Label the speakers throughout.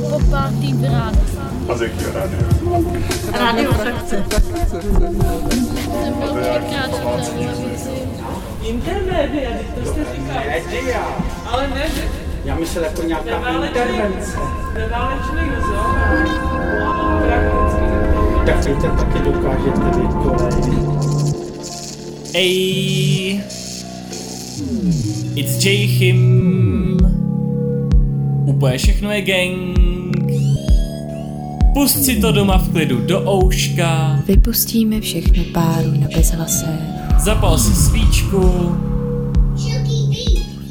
Speaker 1: po pátý ráno.
Speaker 2: A z jakého rádia?
Speaker 3: Rádio frakce.
Speaker 1: Jsem byl třikrát v televizi.
Speaker 4: Intermédia, to jste říkal.
Speaker 5: Média.
Speaker 4: Ale ne, že
Speaker 5: Já myslel jako nějaká intervence.
Speaker 4: neválečný zón. Prakticky.
Speaker 5: Tak Peter taky dokáže tedy kolej.
Speaker 6: Ej, it's Jachim. Úplně všechno je gang. Pust si to doma v klidu do ouška.
Speaker 7: Vypustíme všechny páru na bezhlasé.
Speaker 6: Zapal si svíčku.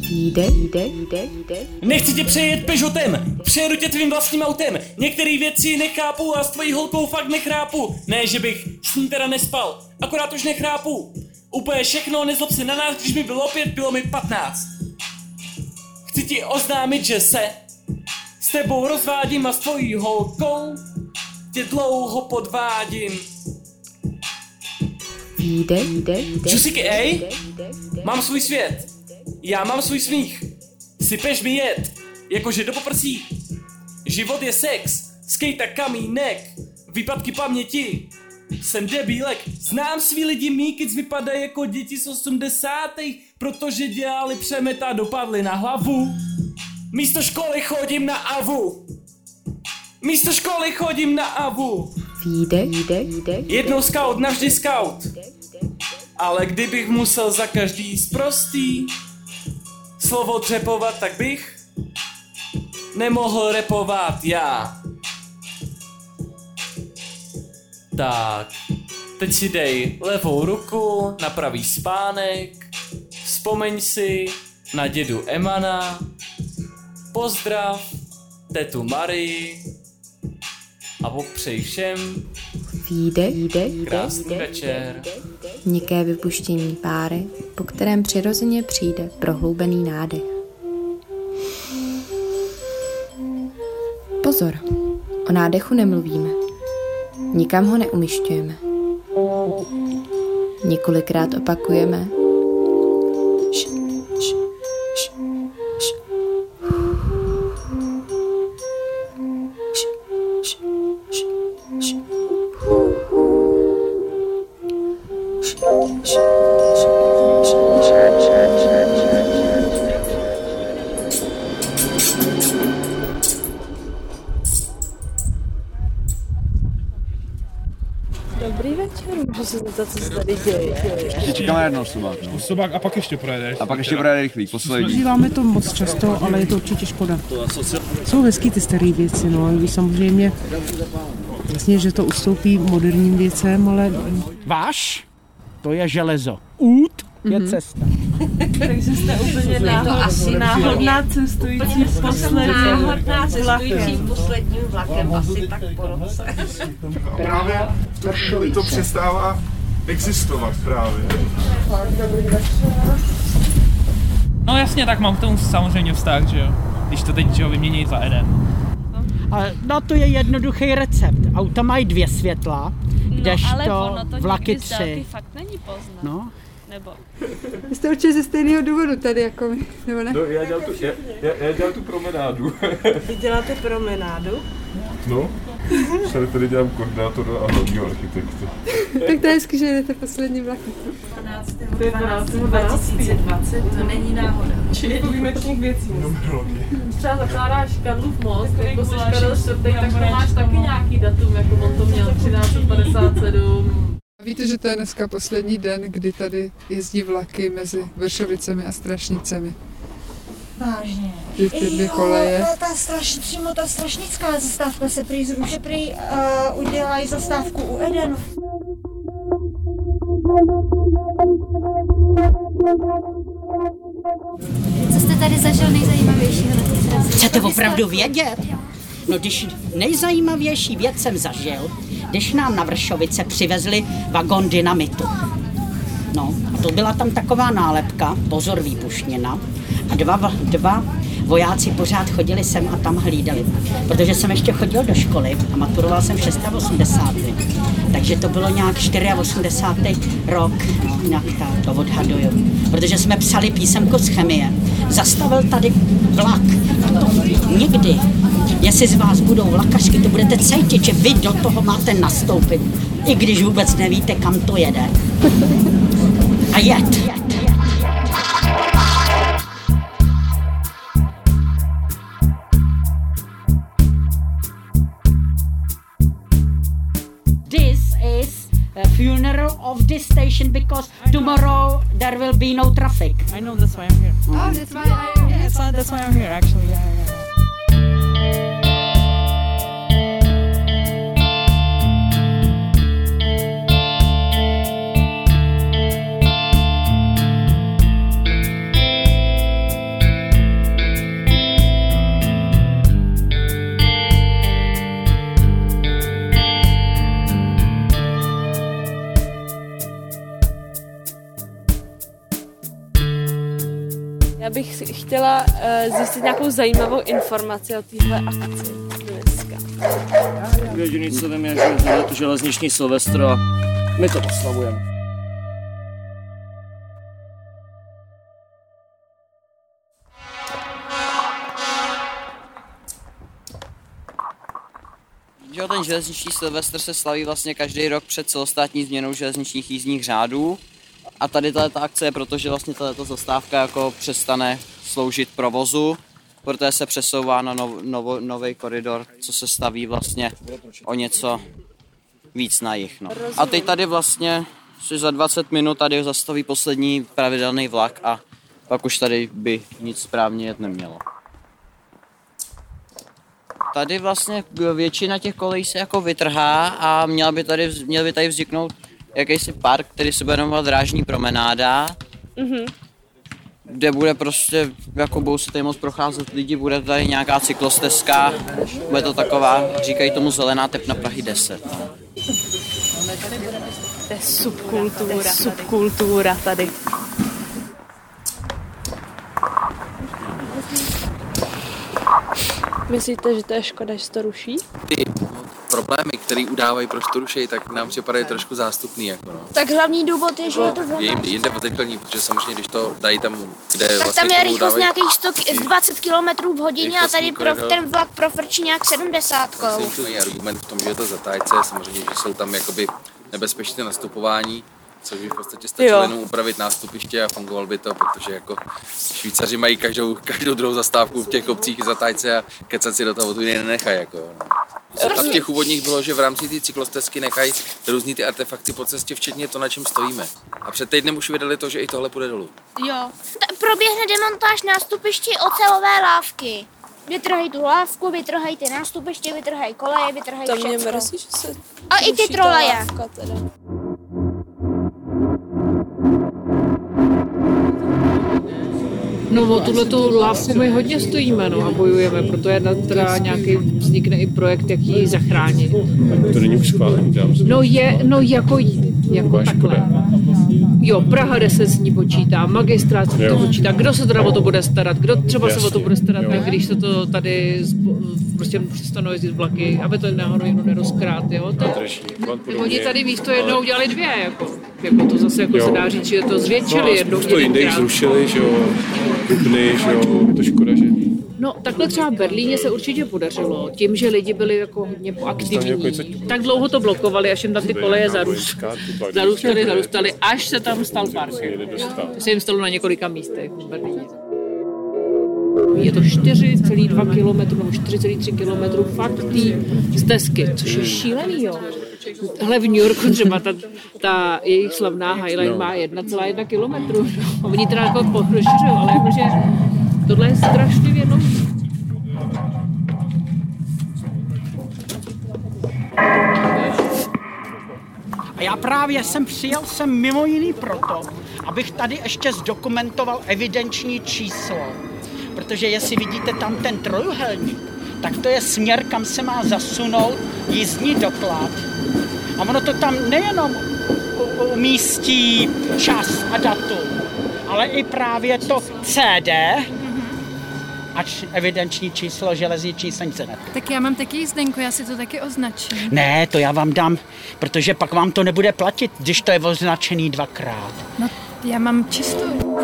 Speaker 7: Jde, jde, jde, jde.
Speaker 6: Nechci tě přejet Peugeotem, přejedu tě tvým vlastním autem. Některé věci nechápu a s tvojí holkou fakt nechrápu. Ne, že bych s ní teda nespal, akorát už nechrápu. Úplně všechno, nezlob se na nás, když mi bylo pět, bylo mi 15. Chci ti oznámit, že se tebou rozvádím a s tvojí holkou tě dlouho podvádím.
Speaker 7: Jde, jde, jde.
Speaker 6: Čusíky, ej, mám svůj svět. Já mám svůj smích. Sypeš mi jed, jakože do poprsí. Život je sex, skejta kamínek, výpadky paměti. Jsem debílek, znám svý lidi, mý kids vypadají jako děti z 80. protože dělali přemet a dopadli na hlavu. Místo školy chodím na avu. Místo školy chodím na avu.
Speaker 7: Jde, jde, jde.
Speaker 6: Jednou scout, navždy scout. Ale kdybych musel za každý zprostý slovo dřepovat, tak bych nemohl repovat já. Tak, teď si dej levou ruku na pravý spánek, vzpomeň si na dědu Emana, pozdrav tetu Marii a popřej všem
Speaker 7: jde, jde,
Speaker 6: krásný
Speaker 7: jde.
Speaker 6: večer.
Speaker 7: Měkké vypuštění páry, po kterém přirozeně přijde prohloubený nádech. Pozor, o nádechu nemluvíme. Nikam ho neumišťujeme. Několikrát opakujeme.
Speaker 8: Ještě čekáme na jednou sobák. No.
Speaker 2: Sobák a pak ještě projedeš.
Speaker 8: A pak ještě projede rychlý, poslední.
Speaker 9: Používáme to moc často, ale je to určitě škoda. Jsou hezký ty staré věci, no, i když samozřejmě Jasně, že to ustoupí moderním věcem, ale
Speaker 5: Váš? To je železo. Út je
Speaker 9: Mhm.
Speaker 5: cesta.
Speaker 4: Takže jste úplně náhod, náhodná cestující poslední
Speaker 3: Náhodná
Speaker 4: vlakem.
Speaker 3: cestující posledním vlakem, asi tak po roce.
Speaker 2: Právě to přestává existovat právě.
Speaker 6: No jasně, tak mám k tomu samozřejmě vztah, že jo. Když to teď, že jo, vymění za jeden.
Speaker 5: Ale no to je jednoduchý recept. Auta mají dvě světla, kdežto vlaky tři.
Speaker 1: fakt není poznat.
Speaker 5: No,
Speaker 1: Nebo
Speaker 9: Vy jste určitě ze stejného důvodu tady, jako my, nebo ne?
Speaker 2: No, já, dělám tu, já, já, já dělám tu promenádu.
Speaker 4: Vy děláte promenádu?
Speaker 2: No, tady, tady dělám koordinátora a hlavního architekta.
Speaker 9: tak to je hezky, že jdete poslední.
Speaker 4: To je 12. 2020, to není náhoda. Jako výjimečných věcí. Třeba zakládáš Karlův most, jako jsi Karel čtvrtek, tak to máš taky nějaký datum, jako on to měl 1357.
Speaker 9: Víte, že to je dneska poslední den, kdy tady jezdí vlaky mezi Vršovicemi a Strašnicemi.
Speaker 3: Vážně.
Speaker 9: Ty dvě koleje.
Speaker 3: Jo, ta straš, přímo ta strašnická zastávka se prý zruší, prý uh, udělají zastávku u Edenu.
Speaker 1: Co jste tady zažil nejzajímavějšího na té trase?
Speaker 10: Chcete opravdu vědět? No když nejzajímavější věc jsem zažil, když nám na Vršovice přivezli vagon dynamitu. No, a to byla tam taková nálepka, pozor výbušnina, a dva, dva vojáci pořád chodili sem a tam hlídali. Protože jsem ještě chodil do školy a maturoval jsem v 86. Takže to bylo nějak 84. rok, no, nějak tak to odhaduju. Protože jsme psali písemko z chemie. Zastavil tady vlak. A to někdy, jestli z vás budou vlakařky, to budete cítit, že vy do toho máte nastoupit. I když vůbec nevíte, kam to jede. A jet. This is a funeral of this station because tomorrow there will be no traffic.
Speaker 11: I know that's why I'm here.
Speaker 1: Oh, that's why I...
Speaker 11: Yeah, it's not, that's why I'm here actually. Yeah, yeah.
Speaker 12: Já bych si chtěla uh, zjistit nějakou zajímavou informaci o téhle akci dneska.
Speaker 6: Jediný, co vím, je, že je to železniční Silvestro a my to oslavujeme.
Speaker 13: Ten železniční Silvestr se slaví vlastně každý rok před celostátní změnou železničních jízdních řádů. A tady tato akce je proto, že vlastně tato zastávka jako přestane sloužit provozu, protože se přesouvá na nov, novo, nový koridor, co se staví vlastně o něco víc na jich. No. A teď tady vlastně si za 20 minut tady zastaví poslední pravidelný vlak a pak už tady by nic správně jet nemělo. Tady vlastně většina těch kolejí se jako vytrhá a měl by tady, měl by tady vzniknout jakýsi park, který se bude jmenovat Drážní promenáda,
Speaker 12: Mhm.
Speaker 13: kde bude prostě, jako budou se tady moc procházet lidi, bude tady nějaká cyklostezka, bude to taková, říkají tomu zelená tepna Prahy 10.
Speaker 12: To je subkultura. To je subkultura tady. Myslíte, že to je škoda, že to ruší?
Speaker 14: Ty problémy, které udávají, proč to rušejí, tak nám připadají trošku zástupný. Jako no.
Speaker 15: Tak hlavní důvod je, že je to
Speaker 14: Je
Speaker 15: volné.
Speaker 14: jim jinde poteklení, protože samozřejmě, když to dají tam, kde
Speaker 15: Tak
Speaker 14: vlastně
Speaker 15: tam je rychlost
Speaker 14: dávají-
Speaker 15: nějakých 100, k- 20 km v hodině a tady pro,
Speaker 14: koridor.
Speaker 15: ten vlak profrčí nějak 70.
Speaker 14: Myslím, že to není argument v tom, že je to zatájce, samozřejmě, že jsou tam jakoby nebezpečné nastupování, což by v podstatě stačilo jenom upravit nástupiště a fungoval by to, protože jako Švýcaři mají každou, každou druhou zastávku v těch obcích zatájce a kecat si do toho tu nenechají. Jako, no. A v těch úvodních bylo, že v rámci té cyklostezky nechají různý ty artefakty po cestě, včetně to, na čem stojíme. A před týdnem už vydali to, že i tohle půjde dolů.
Speaker 15: Jo. Ta, proběhne demontáž nástupišti ocelové lávky. Vytrhají tu lávku, vytrhají ty nástupiště, vytrhají koleje, vytrhají
Speaker 12: To mě
Speaker 15: všechno.
Speaker 12: mrzí, že se
Speaker 15: A i ty troleje.
Speaker 12: lávka teda.
Speaker 16: No o tuhle tu lávku my hodně stojíme no, a bojujeme, proto je teda nějaký vznikne i projekt, jak ji zachránit.
Speaker 2: To není už schválení,
Speaker 16: No je, no jako, jako takhle. Jo, Praha 10 s ní počítá, magistrát se to počítá, kdo se teda o to bude starat, kdo třeba se o to
Speaker 2: Jasně,
Speaker 16: bude starat,
Speaker 2: jo.
Speaker 16: tak když se to tady prostě přestanou jezdit vlaky, aby to náhodou někdo nerozkrát, jo. To, oni tady místo jednou udělali dvě, jako, jako to zase jako
Speaker 2: Jo.
Speaker 16: se dá říct, že to zvětšili
Speaker 2: No
Speaker 16: jednou.
Speaker 2: spoustu jinde zrušili, že jo, Dubny, že jo, to škoda, že
Speaker 16: No, takhle třeba v Berlíně se určitě podařilo, tím, že lidi byli jako hodně aktivní. Tak dlouho to blokovali, až jim tam ty koleje zarůst, zarůstaly, zarůstaly, až se tam stal park. To se jim stalo na několika místech v Berlíně. Je to 4,2 km nebo 4,3 km fakt té stezky, což je šílený, jo. Ale v New Yorku třeba ta, ta jejich slavná Highline má 1,1 km. No. Oni teda jako rozšiřují, ale jakože tohle je strašně věnou.
Speaker 5: A já právě jsem přijel sem mimo jiný proto, abych tady ještě zdokumentoval evidenční číslo. Protože jestli vidíte tam ten trojuhelník, tak to je směr, kam se má zasunout jízdní doklad. A ono to tam nejenom umístí čas a datum, ale i právě to CD, ač evidenční číslo železniční stanice.
Speaker 1: Tak já mám taky jízdenku, já si to taky označím.
Speaker 5: Ne, to já vám dám, protože pak vám to nebude platit, když to je označený dvakrát.
Speaker 1: No, já mám čistou.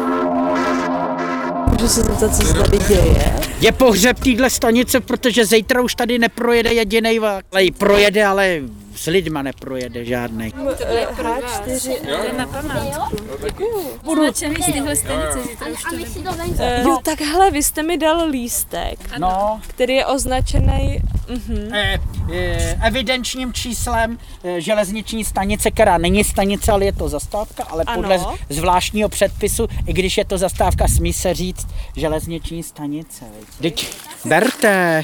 Speaker 12: Můžu se zeptat, co se tady děje?
Speaker 5: Je pohřeb téhle stanice, protože zítra už tady neprojede jediný vlak. Ale i projede, ale s lidma neprojede žádný.
Speaker 12: H4
Speaker 1: jde na památku. Budu označený z tyhle stanice, zítra už to nebude.
Speaker 12: Eh, Jo, takhle, vy jste mi dal lístek,
Speaker 5: No.
Speaker 12: který je označený mhm.
Speaker 5: Eh, eh, evidenčním číslem eh, železniční stanice, která není stanice, ale je to zastávka, ale
Speaker 12: Ano.
Speaker 5: podle zvláštního předpisu, i když je to zastávka, smí se říct železniční stanice. Teď berte,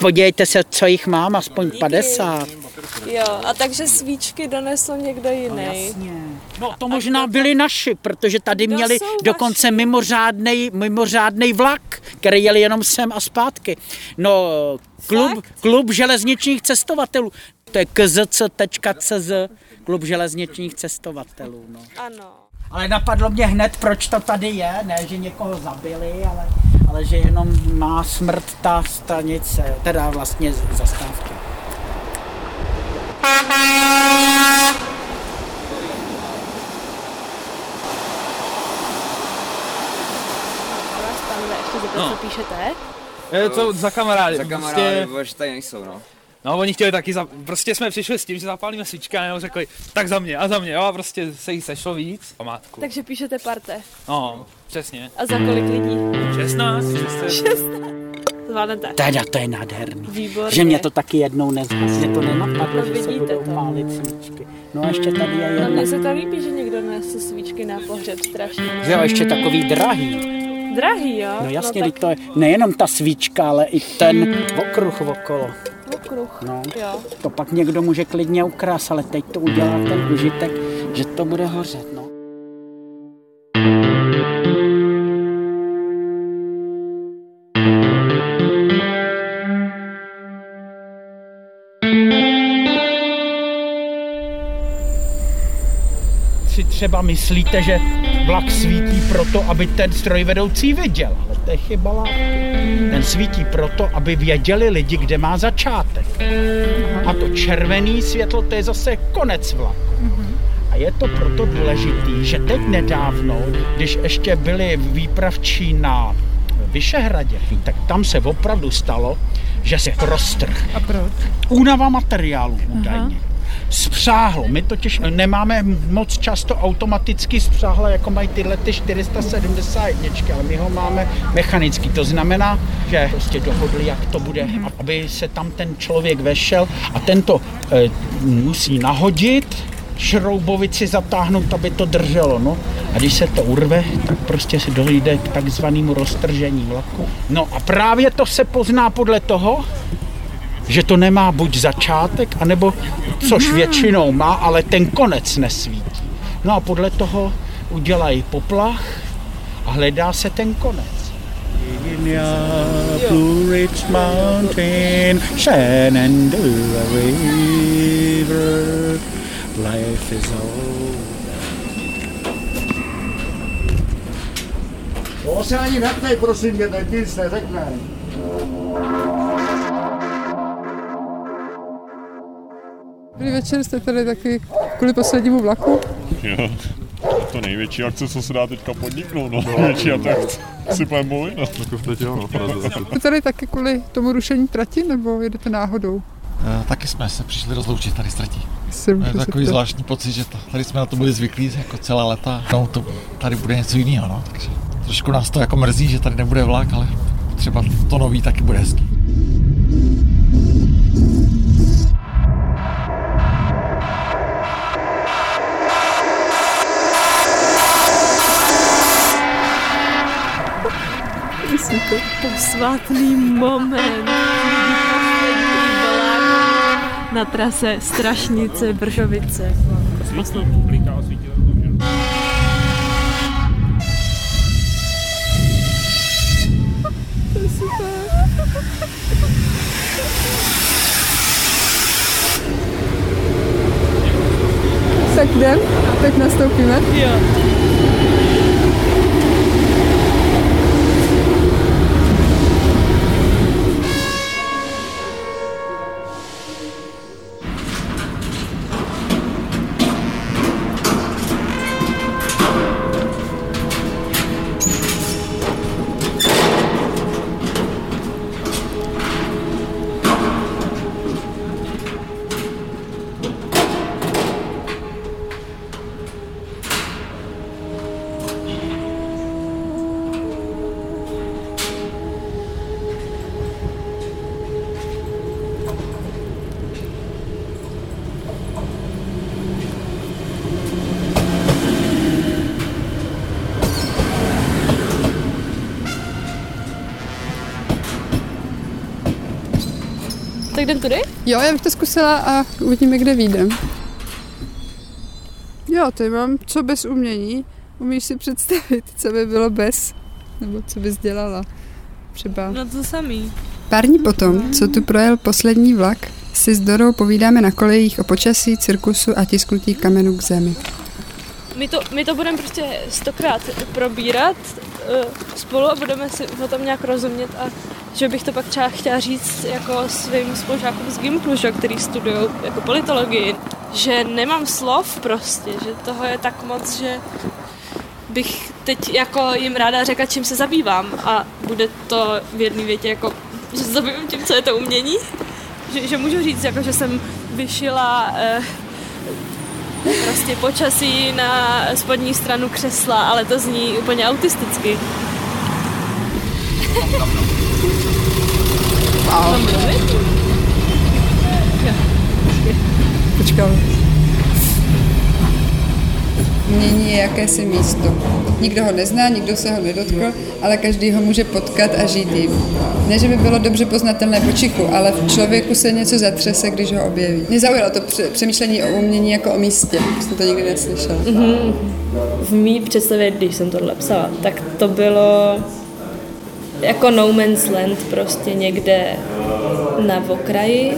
Speaker 5: podívejte se, co jich mám, aspoň 50.
Speaker 12: Jo, a takže svíčky donesl někdo jiný.
Speaker 5: No to možná byli naši, protože tady
Speaker 12: Kdo
Speaker 5: měli dokonce mimořádný, mimořádný vlak, který jel jenom sem a zpátky. No, klub, klub železničních cestovatelů. To je kzc.cz, klub železničních cestovatelů. No.
Speaker 12: Ano.
Speaker 5: Ale napadlo mě hned, proč to tady je, ne, že někoho zabili, ale, ale že jenom má smrt ta stanice, teda vlastně z- zastávka.
Speaker 12: Ještě zeptat,
Speaker 17: No.
Speaker 12: co píšete?
Speaker 17: Je to za kamarády.
Speaker 13: Za kamarády,
Speaker 17: prostě,
Speaker 13: protože že tady nejsou, no.
Speaker 17: No, oni chtěli taky, za, prostě jsme přišli s tím, že zapálíme svíčka a řekli, tak za mě a za mě, jo, a prostě se jí sešlo víc. Památku.
Speaker 12: Takže píšete parte.
Speaker 17: No, přesně.
Speaker 12: A za kolik lidí?
Speaker 17: 16, 16.
Speaker 12: Zvládnete.
Speaker 5: Teda, to je nádherný.
Speaker 12: Výborně.
Speaker 5: Že mě to taky jednou nezhasne, to nenapadlo,
Speaker 12: No,
Speaker 5: že se
Speaker 12: vidíte
Speaker 5: budou
Speaker 12: to.
Speaker 5: pálit svíčky. No a ještě tady je
Speaker 12: No
Speaker 5: jedna.
Speaker 12: mně se to líbí, že někdo nese svíčky na pohřeb strašně.
Speaker 5: Že jo, ještě takový drahý.
Speaker 12: Drahý, jo?
Speaker 5: No jasně,
Speaker 12: no,
Speaker 5: no, to je nejenom ta svíčka, ale i ten okruh okolo.
Speaker 12: Okruh.
Speaker 5: No.
Speaker 12: Jo.
Speaker 5: To pak někdo může klidně ukrást, ale teď to udělá ten užitek, že to bude hořet. No. si třeba myslíte, že vlak svítí proto, aby ten strojvedoucí viděl, ale to je chyba lávky. Ten svítí proto, aby věděli lidi, kde má začátek. A to červený světlo, to je zase konec vlaku. A je to proto důležitý, že teď nedávno, když ještě byli výpravčí na Vyšehradě, tak tam se opravdu stalo, že se roztrh.
Speaker 9: A proč?
Speaker 5: Únava materiálu údajně. Spřáhlo. My totiž nemáme moc často automaticky spřáhle, jako mají tyhle ty 471, ale my ho máme mechanicky. To znamená, že prostě dohodli, jak to bude, aby se tam ten člověk vešel a tento eh, musí nahodit, šroubovici zatáhnout, aby to drželo. No. A když se to urve, tak prostě se dojde k takzvanému roztržení vlaku. No a právě to se pozná podle toho, že to nemá buď začátek, anebo, což většinou má, ale ten konec nesvítí. No a podle toho udělají poplach a hledá se ten konec. Blue Ridge Mountain, Shenandoah River, life is.
Speaker 18: To se ani neptej, prosím tě, teď nic neřekne.
Speaker 19: Dobrý večer, jste tady taky kvůli poslednímu vlaku?
Speaker 2: Jo, to největší akce, co se dá teďka podniknout, no. Největší si mluvit, no. Jako teď jo, no, Praze.
Speaker 19: Jste tady taky kvůli tomu rušení trati, nebo jedete náhodou?
Speaker 20: Eh, Taky jsme se přišli rozloučit tady s tratí.
Speaker 19: Se
Speaker 20: Je takový zvláštní pocit, že to, tady jsme na to byli zvyklí jako celá léta. No, to tady bude něco jiného, no. Takže trošku nás to jako mrzí, že tady nebude vlak, ale třeba to nový taky bude hezký.
Speaker 12: Posvátný moment. Poslední vlak na trase Strašnice Bržovice.
Speaker 19: To je super. Tak jdem, teď nastoupíme.
Speaker 12: Jo. Tak jdem tudy?
Speaker 19: Jo, já bych to zkusila a uvidíme, kde výjdem. Jo, ty mám co bez umění. Umíš si představit, co by bylo bez? Nebo co bys dělala? Třeba.
Speaker 12: No to samý.
Speaker 19: Pár dní potom, co tu projel poslední vlak, si s Dorou povídáme na kolejích o počasí, cirkusu a tisknutí kamenů k zemi.
Speaker 12: My to, my to budeme prostě stokrát probírat uh, spolu a budeme si o tom nějak rozumět a že bych to pak třeba chtěla říct jako svým spolužákům z Gimplu, že, který studují jako politologii, že nemám slov prostě, že toho je tak moc, že bych teď jako jim ráda řekla, čím se zabývám. A bude to v jedné větě jako, že se zabývám tím, co je to umění, že, že můžu říct, jako, že jsem vyšila eh, prostě počasí na spodní stranu křesla, ale to zní úplně autisticky.
Speaker 19: Wow. Počkal. Umění je jakési místo. Nikdo ho nezná, nikdo se ho nedotkl, ale každý ho může potkat a žít jim. Ne, že by bylo dobře poznatelné po čichu, ale v člověku se něco zatřese, když ho objeví. Mě zaujalo to přemýšlení o umění jako o místě. Jsem to nikdy neslyšela.
Speaker 12: Mm-hmm. V mý představě, když jsem tohle psala, tak to bylo jako no man's land prostě někde na okraji,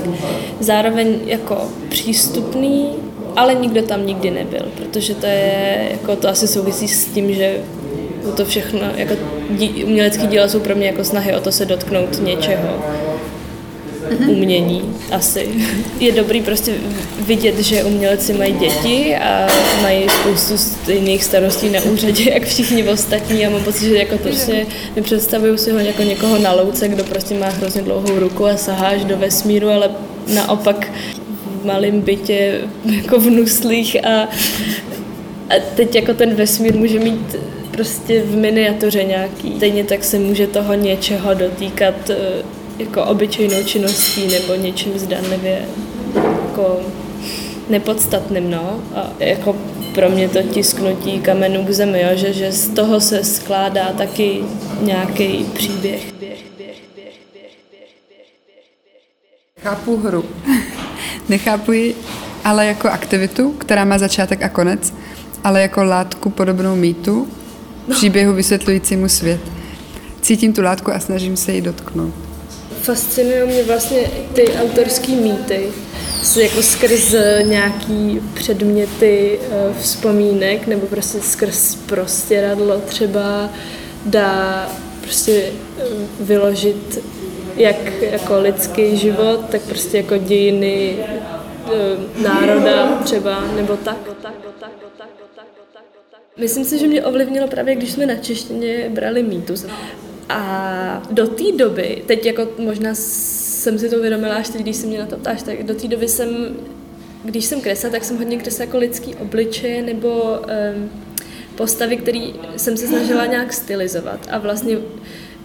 Speaker 12: zároveň jako přístupný, ale nikdo tam nikdy nebyl, protože to je, jako to asi souvisí s tím, že to všechno, jako dí, umělecký díla jsou pro mě jako snahy o to se dotknout něčeho. Umění asi. Je dobrý prostě vidět, že umělci mají děti a mají spoustu stejných starostí na úřadě, jak všichni ostatní a mám pocit, že jako to prostě nepředstavuju si ho jako někoho na louce, kdo prostě má hrozně dlouhou ruku a saháš do vesmíru, ale naopak v malém bytě jako v nuslích a, a teď jako ten vesmír může mít prostě v miniatuře nějaký. Stejně tak se může toho něčeho dotýkat eh, jako obyčejnou činností nebo něčím zdanlivě jako nepodstatným, no. A jako pro mě to tisknutí kamenů k zemi, jo, že, že z toho se skládá taky nějaký příběh.
Speaker 19: Chápu hru. Nechápu ji ale jako aktivitu, která má začátek a konec, ale jako látku podobnou mýtu, příběhu vysvětlujícímu svět. Cítím tu látku a snažím se ji dotknout.
Speaker 12: Fascinují mě vlastně ty autorské mýty, jako skrz nějaký předměty eh, vzpomínek nebo prostě skrz prostěradlo třeba dá prostě eh, vyložit jak jako lidský život, tak prostě jako dějiny eh, národa třeba, nebo tak. Myslím si, že mě ovlivnilo právě, když jsme na češtině brali mýtus. A do té doby, teď jako možná jsem si to uvědomila až teď, když se mě na to ptáš, tak do té doby jsem, když jsem kresla, tak jsem hodně kresla jako lidský obličeje nebo um, postavy, které jsem se snažila nějak stylizovat. A vlastně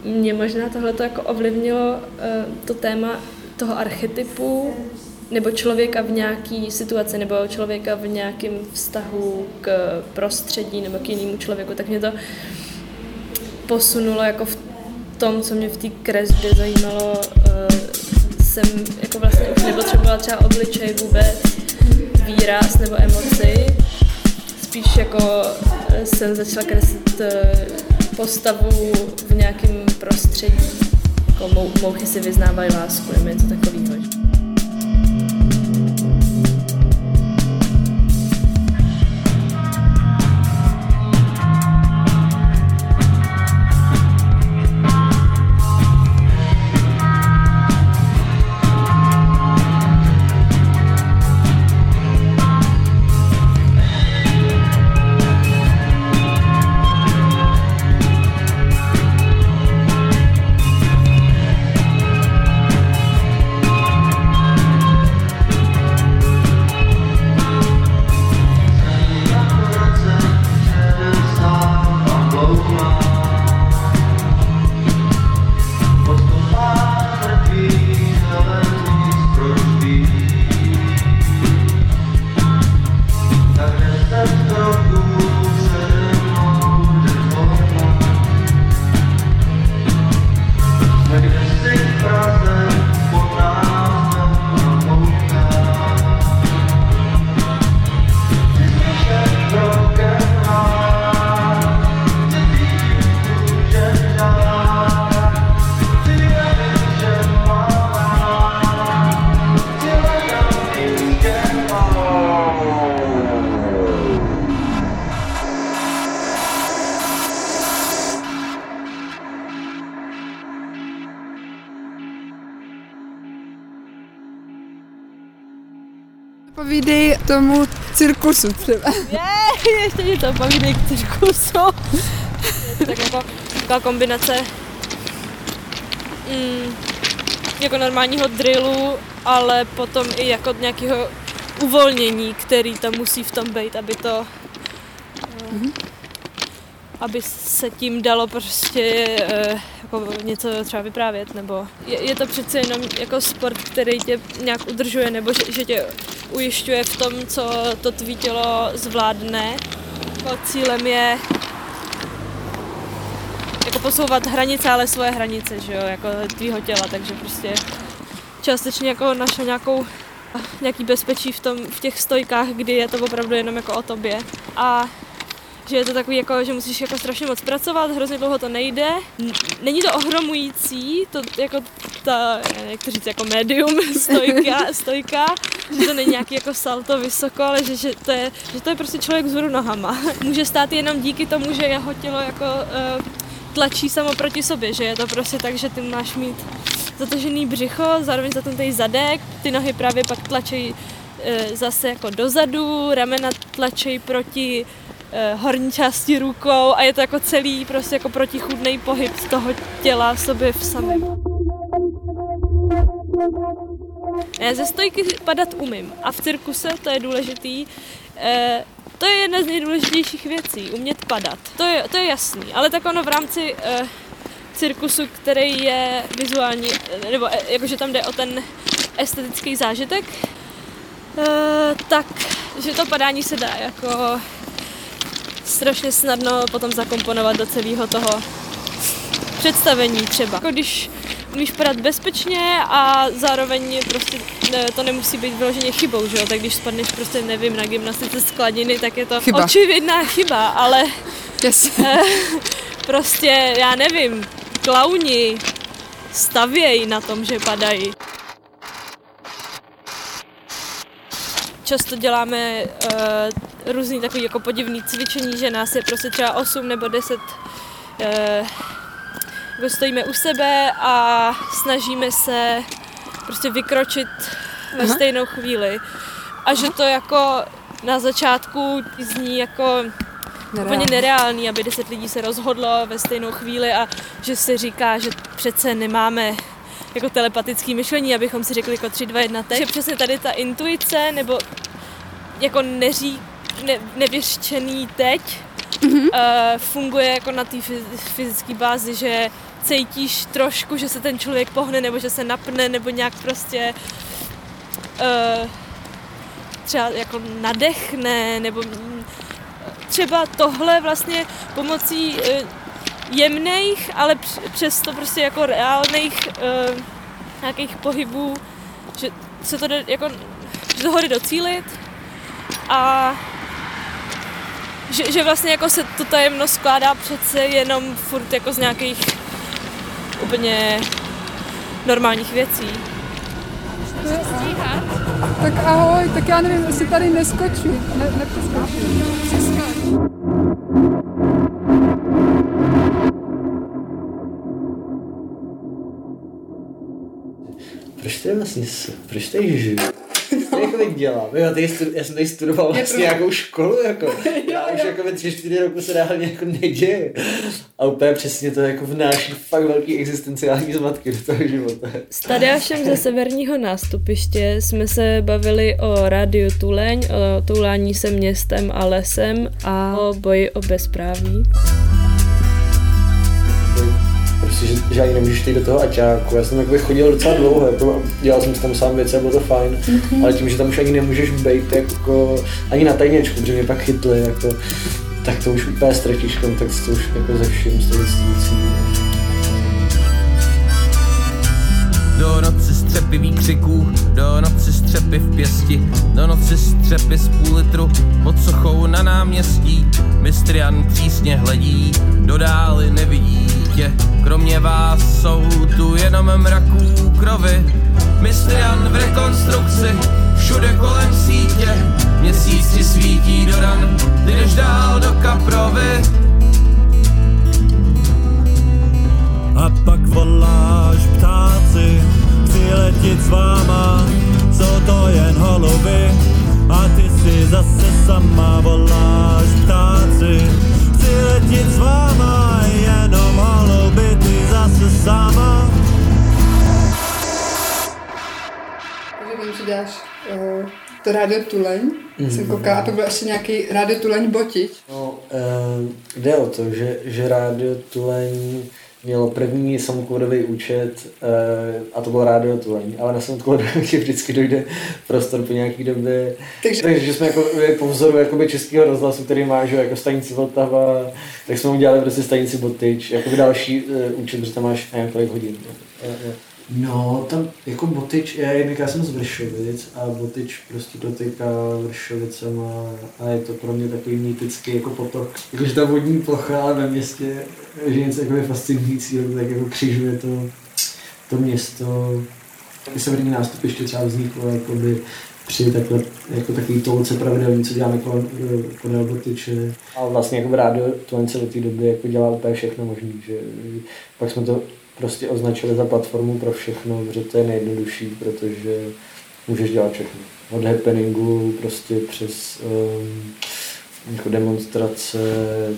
Speaker 12: mě možná tohle jako ovlivnilo uh, to téma toho archetypu nebo člověka v nějaký situaci, nebo člověka v nějakém vztahu k prostředí nebo k jinému člověku, tak mě to posunulo jako v tom, co mě v té kresbě zajímalo, uh, jsem jako vlastně už nepotřebovala třeba obličej vůbec, výraz nebo emoci. Spíš jako jsem začala kreslit postavu v nějakém prostředí. Jako mou, mouchy si vyznávají lásku nebo něco takového.
Speaker 19: Cirkusu třeba.
Speaker 12: Je, ještě něco, povídej k cirkusu. tak jako taková kombinace mm, jako normálního drillu, ale potom i jako nějakého uvolnění, který tam musí v tom být, aby to mm-hmm. Aby se tím dalo prostě uh, jako něco třeba vyprávět, nebo je, je to přece jenom jako sport, který tě nějak udržuje, nebo že, že tě ujišťuje v tom, co to tvý tělo zvládne. Jako cílem je jako posouvat hranice, ale svoje hranice, že jo, jako tvýho těla, takže prostě částečně jako našel nějakou nějaký bezpečí v, tom, v těch stojkách, kdy je to opravdu jenom jako o tobě. A že je to takový, jako, že musíš jako strašně moc pracovat, hrozně dlouho to nejde. Není to ohromující, to jako ta, jak to říct, jako medium stojka, stojka, že to není nějaký jako salto vysoko, ale že, že, to, je, že to je prostě člověk vzhůru nohama. Může stát jenom díky tomu, že jeho tělo jako uh, tlačí samo proti sobě, že je to prostě tak, že ty máš mít zatažený břicho, zároveň zatunutý zadek, ty nohy právě pak tlačí uh, zase jako dozadu, ramena tlačí proti horní části rukou a je to jako celý prostě jako protichůdný pohyb toho těla v sobě v samém. Ze stojky padat umím a v cirkuse, to je důležitý, eh, to je jedna z nejdůležitějších věcí, umět padat. To je, to je jasný, ale tak ono v rámci eh, cirkusu, který je vizuální, nebo eh, jakože tam jde o ten estetický zážitek, eh, tak, že to padání se dá jako strašně snadno potom zakomponovat do celého toho představení třeba. Jako když umíš padat bezpečně a zároveň prostě ne, to nemusí být vyloženě chybou, že jo? Tak když spadneš prostě, nevím, na gymnastice skladiny, tak je to
Speaker 19: Chyba.
Speaker 12: očividná chyba, ale
Speaker 19: yes.
Speaker 12: prostě, já nevím, klauni stavějí na tom, že padají. Často děláme uh, různý takový jako podivný cvičení, že nás je prostě třeba 8 nebo 10 uh, jako stojíme u sebe a snažíme se prostě vykročit ve
Speaker 19: Aha.
Speaker 12: stejnou chvíli. A že to jako na začátku zní jako
Speaker 19: Nereálně.
Speaker 12: úplně nereálný, aby deset lidí se rozhodlo ve stejnou chvíli a že se říká, že přece nemáme jako telepatické myšlení, abychom si řekli jako 3, 2, 1 teď. Že přesně tady ta intuice nebo jako neří, ne, nevyřčený teď mm-hmm. uh, funguje jako na té fyzické bázi, že cítíš trošku, že se ten člověk pohne nebo že se napne nebo nějak prostě uh, třeba jako nadechne nebo mm, třeba tohle vlastně pomocí uh, jemných, ale př- přesto prostě jako reálných uh, nějakých pohybů, že se to jde jako toho jde docílit a že, že vlastně jako se to tajemnost skládá přece jenom furt jako z nějakých úplně normálních věcí.
Speaker 19: Tak ahoj, tak já nevím, jestli tady neskočí. Ne, nepřeskočí. Přeskoč.
Speaker 21: Proč to je vlastně, proč tady žiju? Co jako teď dělám? Já, tady stu, já jsem tady studoval vlastně nějakou školu, jako. Já už jako ve tři, čtyři roku se reálně jako neděje. A úplně přesně to jako vnáší fakt velký existenciální zmatky do toho života.
Speaker 12: S Tadeášem ze severního nástupiště jsme se bavili o rádiu Tuleň, o toulání se městem a lesem a o boji o bezpráví.
Speaker 21: Prostě, že, že ani nemůžeš jít do toho aťáku. Já jsem jakoby chodil docela dlouho, jako, dělal jsem si tam sám věci a bylo to fajn,
Speaker 19: Mhm.
Speaker 21: ale tím, že tam už ani nemůžeš být jako, ani na tajněčku, protože mě pak chytli, jako, tak to už úplně ztratíš kontakt s to už jako ze vším, s tou institucí.
Speaker 22: Do noci střepivý křiků, do noci střepy v pěsti, do noci střepy z půl litru pod sochou na náměstí. Mistr Jan přísně hledí, do dály nevidí světě Kromě vás jsou tu jenom mraků krovy. Mistrian v rekonstrukci, všude kolem sítě. Měsíc si svítí do ran, ty jdeš dál do kaprovy.
Speaker 23: A pak voláš ptáci, přiletit s váma. Jsou to jen holuby, a ty si zase sama voláš ptáci Chci
Speaker 19: letět s váma. Děláš uh, to rádio Tuleň, mm-hmm. jsem
Speaker 21: Mhm.
Speaker 19: koukala, a to byl ještě nějaký rádio Tuleň Botič.
Speaker 21: No, uh, jde o to, že, že rádio Tuleň mělo první samokodový účet uh, a to bylo rádio Tuleň, ale na samokodový vždycky dojde prostor po nějaký době.
Speaker 19: Takže-
Speaker 21: Takže jsme jako po vzoru jakoby českého rozhlasu, který má že, jako stanici Vltava, tak jsme udělali prostě stanici Botyč, jako další uh, účet, protože tam máš kolik hodin. Jo, jo. No, tam jako Botyč, já, já jsem z Vršovic a Botyč prostě dotyká Vršovicema a je to pro mě takový mýtický jako potok. Jakože ta vodní plocha ve městě, že něco jako fascinujícího, tak jako křižuje to, to město. I severní nástupiště třeba vzniklo jakoby při takhle, jako takový tolce pravidelný, co děláme kolem, kolem Botyče. A vlastně jako rádio Twence do té doby jako dělá úplně všechno možné, že pak jsme to prostě označili za platformu pro všechno, protože to je nejjednodušší, protože můžeš dělat všechno. Od happeningu prostě přes um, jako demonstrace,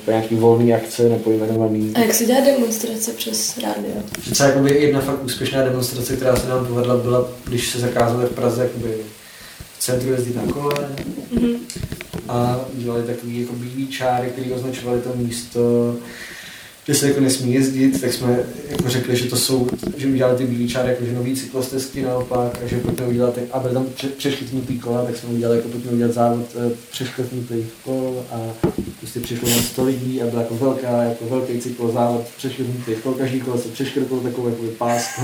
Speaker 21: po nějaký volný akce, nepojmenovaný.
Speaker 12: A jak se dělá demonstrace přes rádio?
Speaker 21: Třeba jakoby jedna fakt úspěšná demonstrace, která se nám povedla, byla, když se zakázalo v Praze jakoby v centru jezdit na kole
Speaker 12: Mhm.
Speaker 21: a dělali takový jako bílý čáry, který označovali to místo, kde se jako nesmí jezdit, tak jsme jako řekli, že to jsou, že udělali ty bílý čáry, jako že nový cyklostezky naopak, a že pojďme udělat, a byly tam pře- přeškrtnutý kola, tak jsme udělali, jako pojďme udělat závod eh, přeškrtnutých kol a prostě přišlo na 100 lidí a byla jako velká, jako velký cyklozávod přeškrtnutých kol, každý kolo se přeškrtl takovou jako pás.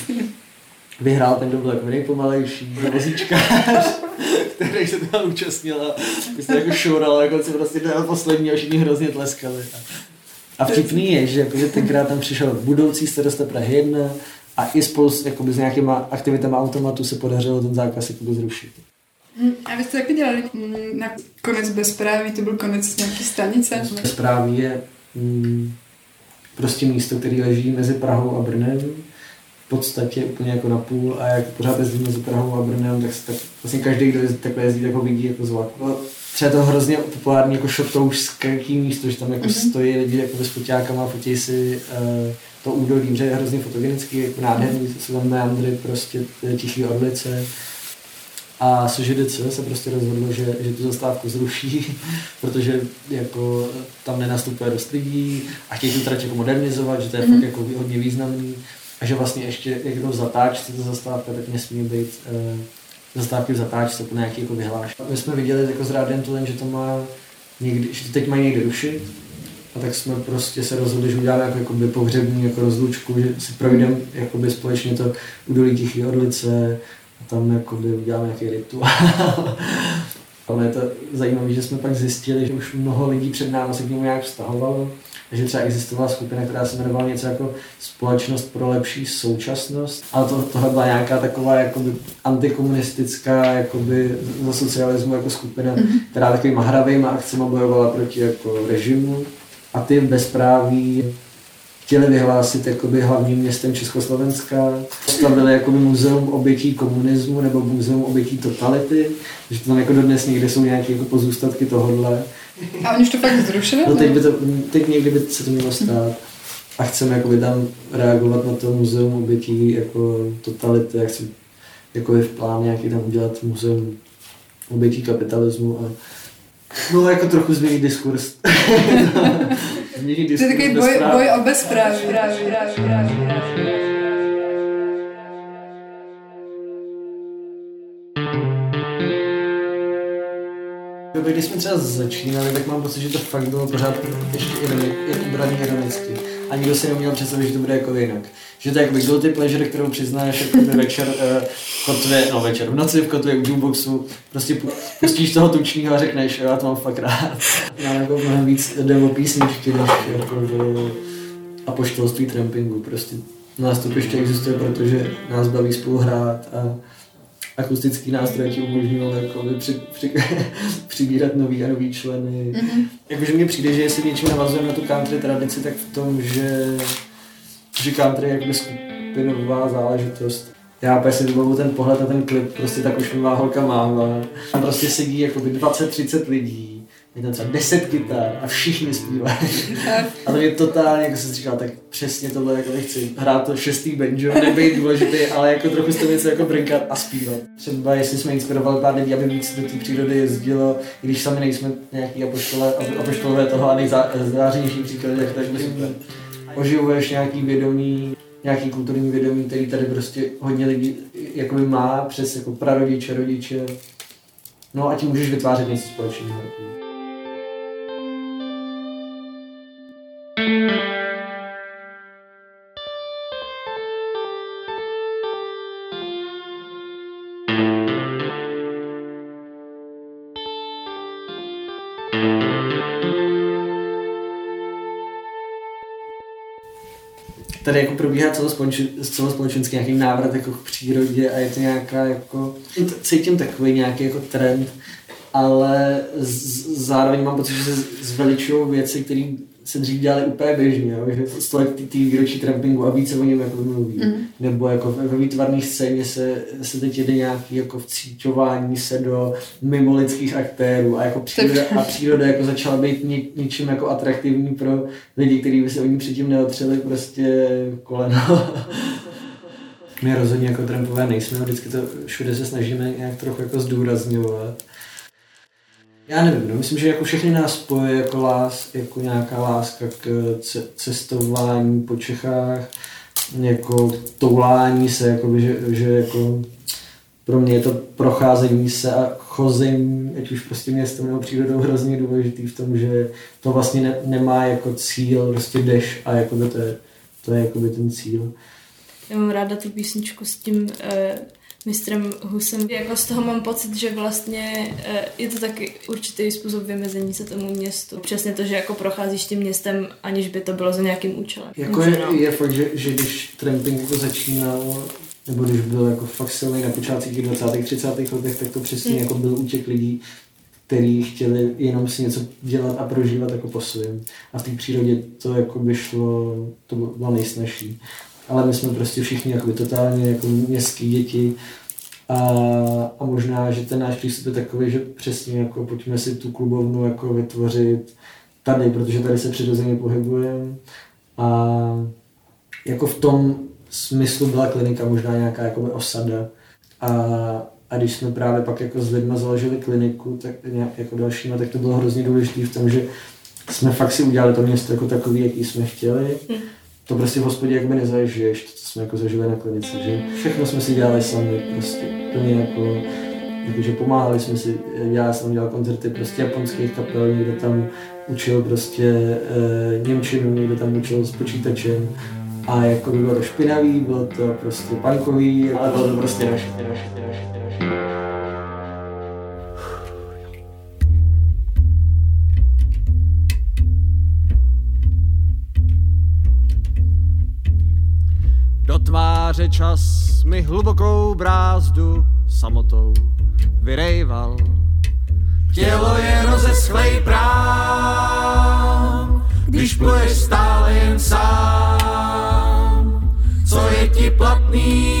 Speaker 21: Vyhrál ten, kdo byl jako nejpomalejší, vozíčkář, který se tam účastnil a prostě jako šoural, jako se prostě dal poslední a všichni hrozně tleskali. A vtipný je, že jakože tenkrát tam přišel budoucí starosta Prahy 1 a i spolu s, jakoby, s nějakýma aktivitama automatu se podařilo ten zákaz jakoby zrušit.
Speaker 19: Hm, A vy jste taky dělali hm, na konec bezpráví, to byl konec nějaký stanice.
Speaker 21: Zprávy je mm, prostě místo, které leží mezi Prahou a Brnem, v podstatě úplně jako na půl a jak pořád jezdí mezi Prahou a Brnem, tak, tak vlastně každý, kdo jezdí, takhle jezdí, tak ho vidí jako z vlaku. No, Třeba je to hrozně populární jako šotoušský místo, že tam jako
Speaker 19: Mhm.
Speaker 21: stojí lidi jako s foťákama a fotí si uh, to údolí, že je hrozně fotogenický, jako nádherný, jsou tam meandry, prostě tichý orlice. A SŽDC se prostě rozhodlo, že, že tu zastávku zruší, protože jako tam nenastupuje dost lidí a chtějí tu trať jako modernizovat, že to je
Speaker 19: Mhm.
Speaker 21: fakt jako hodně významný a že vlastně ještě, jak to v zatáčce, ta zastávka, tak nesmí být uh, zastávky v zatáčce po nějaký jako vyhlášky. My jsme viděli jako z Rádiem Tulen, že to má někdy, že to teď mají někdy rušit, a tak jsme prostě se rozhodli, že uděláme jako, jakoby pohřební jako rozlučku, že si projdeme jakoby společně to údolí Tichý Orlice a tam jakoby uděláme nějaký rituál. Ale je to zajímavé, že jsme pak zjistili, že už mnoho lidí před námi se k němu nějak vztahovalo, že třeba existovala skupina, která se jmenovala něco jako Společnost pro lepší současnost, ale to, tohle byla nějaká taková jakoby antikomunistická jakoby za socialismu jako skupina,
Speaker 19: Mhm.
Speaker 21: která takovýma hravejma akcemi bojovala proti jako režimu a ty bezpráví chtěli vyhlásit jakoby hlavním městem Československa. Postavili jakoby muzeum obětí komunismu nebo muzeum obětí totality, že tam jako dodnes někde jsou nějaké jako pozůstatky tohohle.
Speaker 19: A oni už to fakt zrušili?
Speaker 21: No teď, by to, teď někdy by se to mělo stát. A chceme jakoby tam reagovat na to muzeum obětí jako totality. Já chci jakoby v plánu nějaký tam udělat muzeum obětí kapitalismu a no jako trochu změnit diskurs.
Speaker 19: To je takový boj, boj o bezpráví.
Speaker 21: Když jsme třeba začínali, tak mám pocit, že to fakt bylo pořád ještě ironicky. A nikdo si neuměl představit, že to bude jako jinak. Že to je jakoby guilty pleasure, kterou přiznáš jako večer uh, kotvě, no večer, v noci v kotvě u jukeboxu, prostě pu- pustíš toho tučního a řekneš, já to mám fakt rád. Já jako mnohem víc jde o písničky, než jako o apoštolství trampingu. Prostě nástupiště existuje, protože nás baví spolu hrát a akustický nástroj ti umožňují jako při, při, přibírat nový a nový členy.
Speaker 19: Mhm.
Speaker 21: Jakože mně přijde, že jestli něčím navazujeme na tu country tradici, tak v tom, že, že country je jakoby skupinová záležitost. Já úplně si vybavu ten pohled na ten klip, prostě tak už má holka máma. Tam prostě sedí jakoby 20-30 lidí je tam třeba 10 kytar a všichni zpívají. A to mě totálně, jako jsem říkal, tak přesně tohle jako chci. Hrát to šestý banjo, nebejt důležitý, ale jako trochu z toho něco jako brnkat a zpívat. Třeba jestli jsme inspirovali pár lidí, aby víc do té přírody jezdilo, i když sami nejsme nějaký apoštole, apoštolové toho a nejzářenější příklady, tak tak super. Oživuješ nějaký vědomí, nějaký kulturní vědomí, který tady prostě hodně lidí jakoby má přes jako prarodiče, rodiče. No a tím můžeš vytvářet něco společného. Tady jako probíhá celospolečenský nějaký návrat jako k přírodě a je to nějaká jako, cítím takový nějaký jako trend, ale z, zároveň mám pocit, že se zveličují věci, které se dřív dělali úplně běžně, jo? že z toho ty výročí trampingu a více o něm jako mluví. Mm. Nebo jako ve výtvarné scéně se, se teď jede nějaký jako vcíčování se do mimolidských aktérů a jako příroda, a příroda jako začala být ně, něčím jako atraktivní pro lidi, kteří by se o ní předtím neotřeli prostě koleno. My rozhodně jako trampové nejsme, vždycky to všude se snažíme nějak trochu jako zdůrazňovat. Já nevím, no, myslím, že jako všechny nás spojuje jako, lás, jako nějaká láska k cestování po Čechách, jako toulání se, jako, že, že jako pro mě je to procházení se a chození, ať už prostě městem nebo přírodou hrozně důležitý v tom, že to vlastně ne, nemá jako cíl, prostě jdeš a jako to je, to je jako by ten cíl.
Speaker 12: Já mám ráda tu písničku s tím eh, mistrem Husem. Jako z toho mám pocit, že vlastně eh, je to taky určitý způsob vymezení se tomu městu. Přesně to, že jako procházíš tím městem, aniž by to bylo za nějakým účelem.
Speaker 21: Jako je, je fakt, že, že když tramping jako začínal, nebo když byl jako fakt silný na počátcích 20. 30. letech, tak to přesně hmm. jako byl útěk lidí, který chtěli jenom si něco dělat a prožívat jako po svém. A v té přírodě to jako by šlo, to bylo nejsnažší ale my jsme prostě všichni jako totálně jako městský děti. A, a možná, že ten náš přístup je takový, že přesně jako pojďme si tu klubovnu jako vytvořit tady, protože tady se přirozeně pohybujeme. A jako v tom smyslu byla klinika možná nějaká jako osada. A, a když jsme právě pak jako s lidmi založili kliniku, tak nějak jako dalšíma, tak to bylo hrozně důležité v tom, že jsme fakt si udělali to město jako takový, jaký jsme chtěli. Hmm to prostě v hospodě jakoby nezažiješ, to, co jsme jako zažili na klinice, že všechno jsme si dělali sami, prostě plně jako, jakože pomáhali jsme si, já jsem dělal koncerty prostě japonských kapel, někdo tam učil prostě e, Němčinu, někdo tam učil s počítačem a jako by bylo to špinavý, bylo to prostě punkový, ale bylo to prostě naše, naše, naše, naše.
Speaker 24: Tváře čas mi hlubokou brázdu samotou vyrejval. Tělo je rozeschlej prám, když pluješ stále jen sám. Co je ti platný,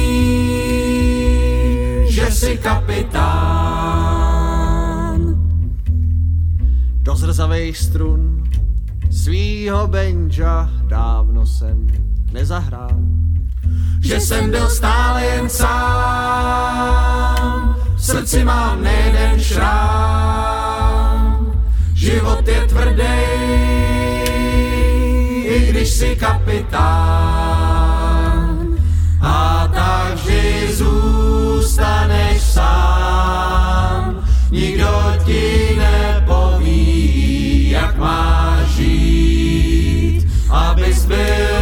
Speaker 24: že jsi kapitán? Do zrzavých strun svýho benža dávno jsem nezahrál že jsem byl stále jen sám. V srdci mám nejeden šrám, život je tvrdý, i když si kapitán. A tak vždy zůstaneš sám, nikdo ti nepoví, jak máš žít, abys byl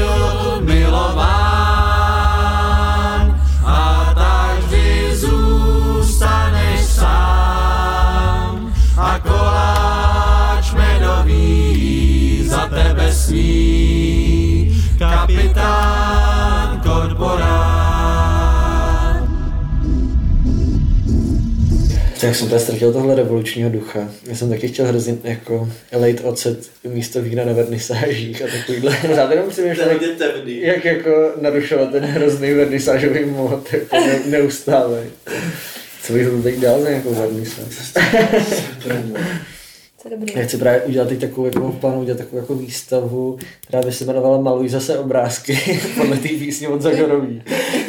Speaker 24: sní, kapitán korporát.
Speaker 21: Tak jsem tady ztratil tohle revolučního ducha. Já jsem taky chtěl hrozně jako lejt ocet místo vína na vernisážích a takovýhle. Já jenom přemýšlel, jak, jak jako narušovat ten hrozný vernisážový mod jako ne, neustále. Co bych to teď dal za nějakou vernisáž?
Speaker 12: To je dobrý.
Speaker 21: Já chci právě udělat teď takovou, jako v plánu udělat takovou jako výstavu, která by se jmenovala Maluj zase obrázky podle té písně od Zagorový.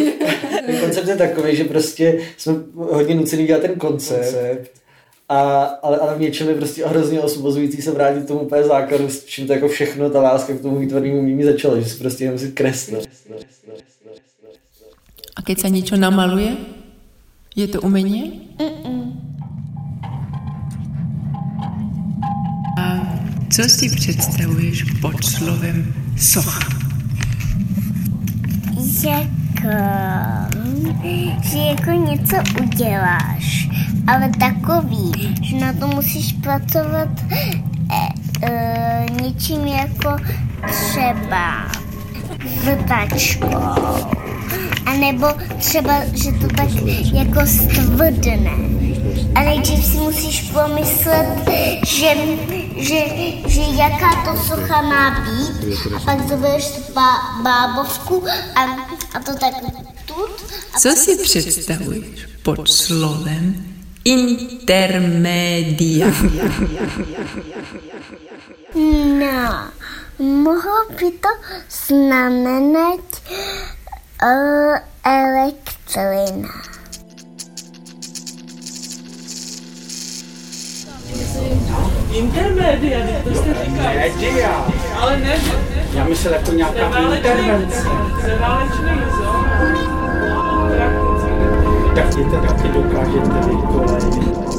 Speaker 21: ten koncept je takový, že prostě jsme hodně nucený dělat ten koncept, a, ale, ale v něčem je prostě hrozně osvobozující se vrátit k tomu úplně základu, s čím to jako všechno, ta láska k tomu výtvarnému umění začala, že si prostě jenom si kresne.
Speaker 25: A keď sa niečo namaluje, je to umenie? A co si představuješ pod slovem socha?
Speaker 26: Jako, že jako něco uděláš, ale takový, že na to musíš pracovat e, e, něčím jako třeba vrtačkou. A nebo třeba, že to tak jako stvrdne. A nejdřív si musíš pomyslet, že, že, že jaká to socha má být. A pak zobereš bá, bábovku a, a to tak tut. A
Speaker 25: Co si představuješ pod slovem intermedia?
Speaker 26: No, mohlo by to znamenat elektrina.
Speaker 5: Intermedia, to jste říkal.
Speaker 21: Media.
Speaker 5: Ale ne,
Speaker 21: Já myslel jako nějaká intervence.
Speaker 5: Zaválečný zóna.
Speaker 21: Tak ty taky dokážete vykolejit.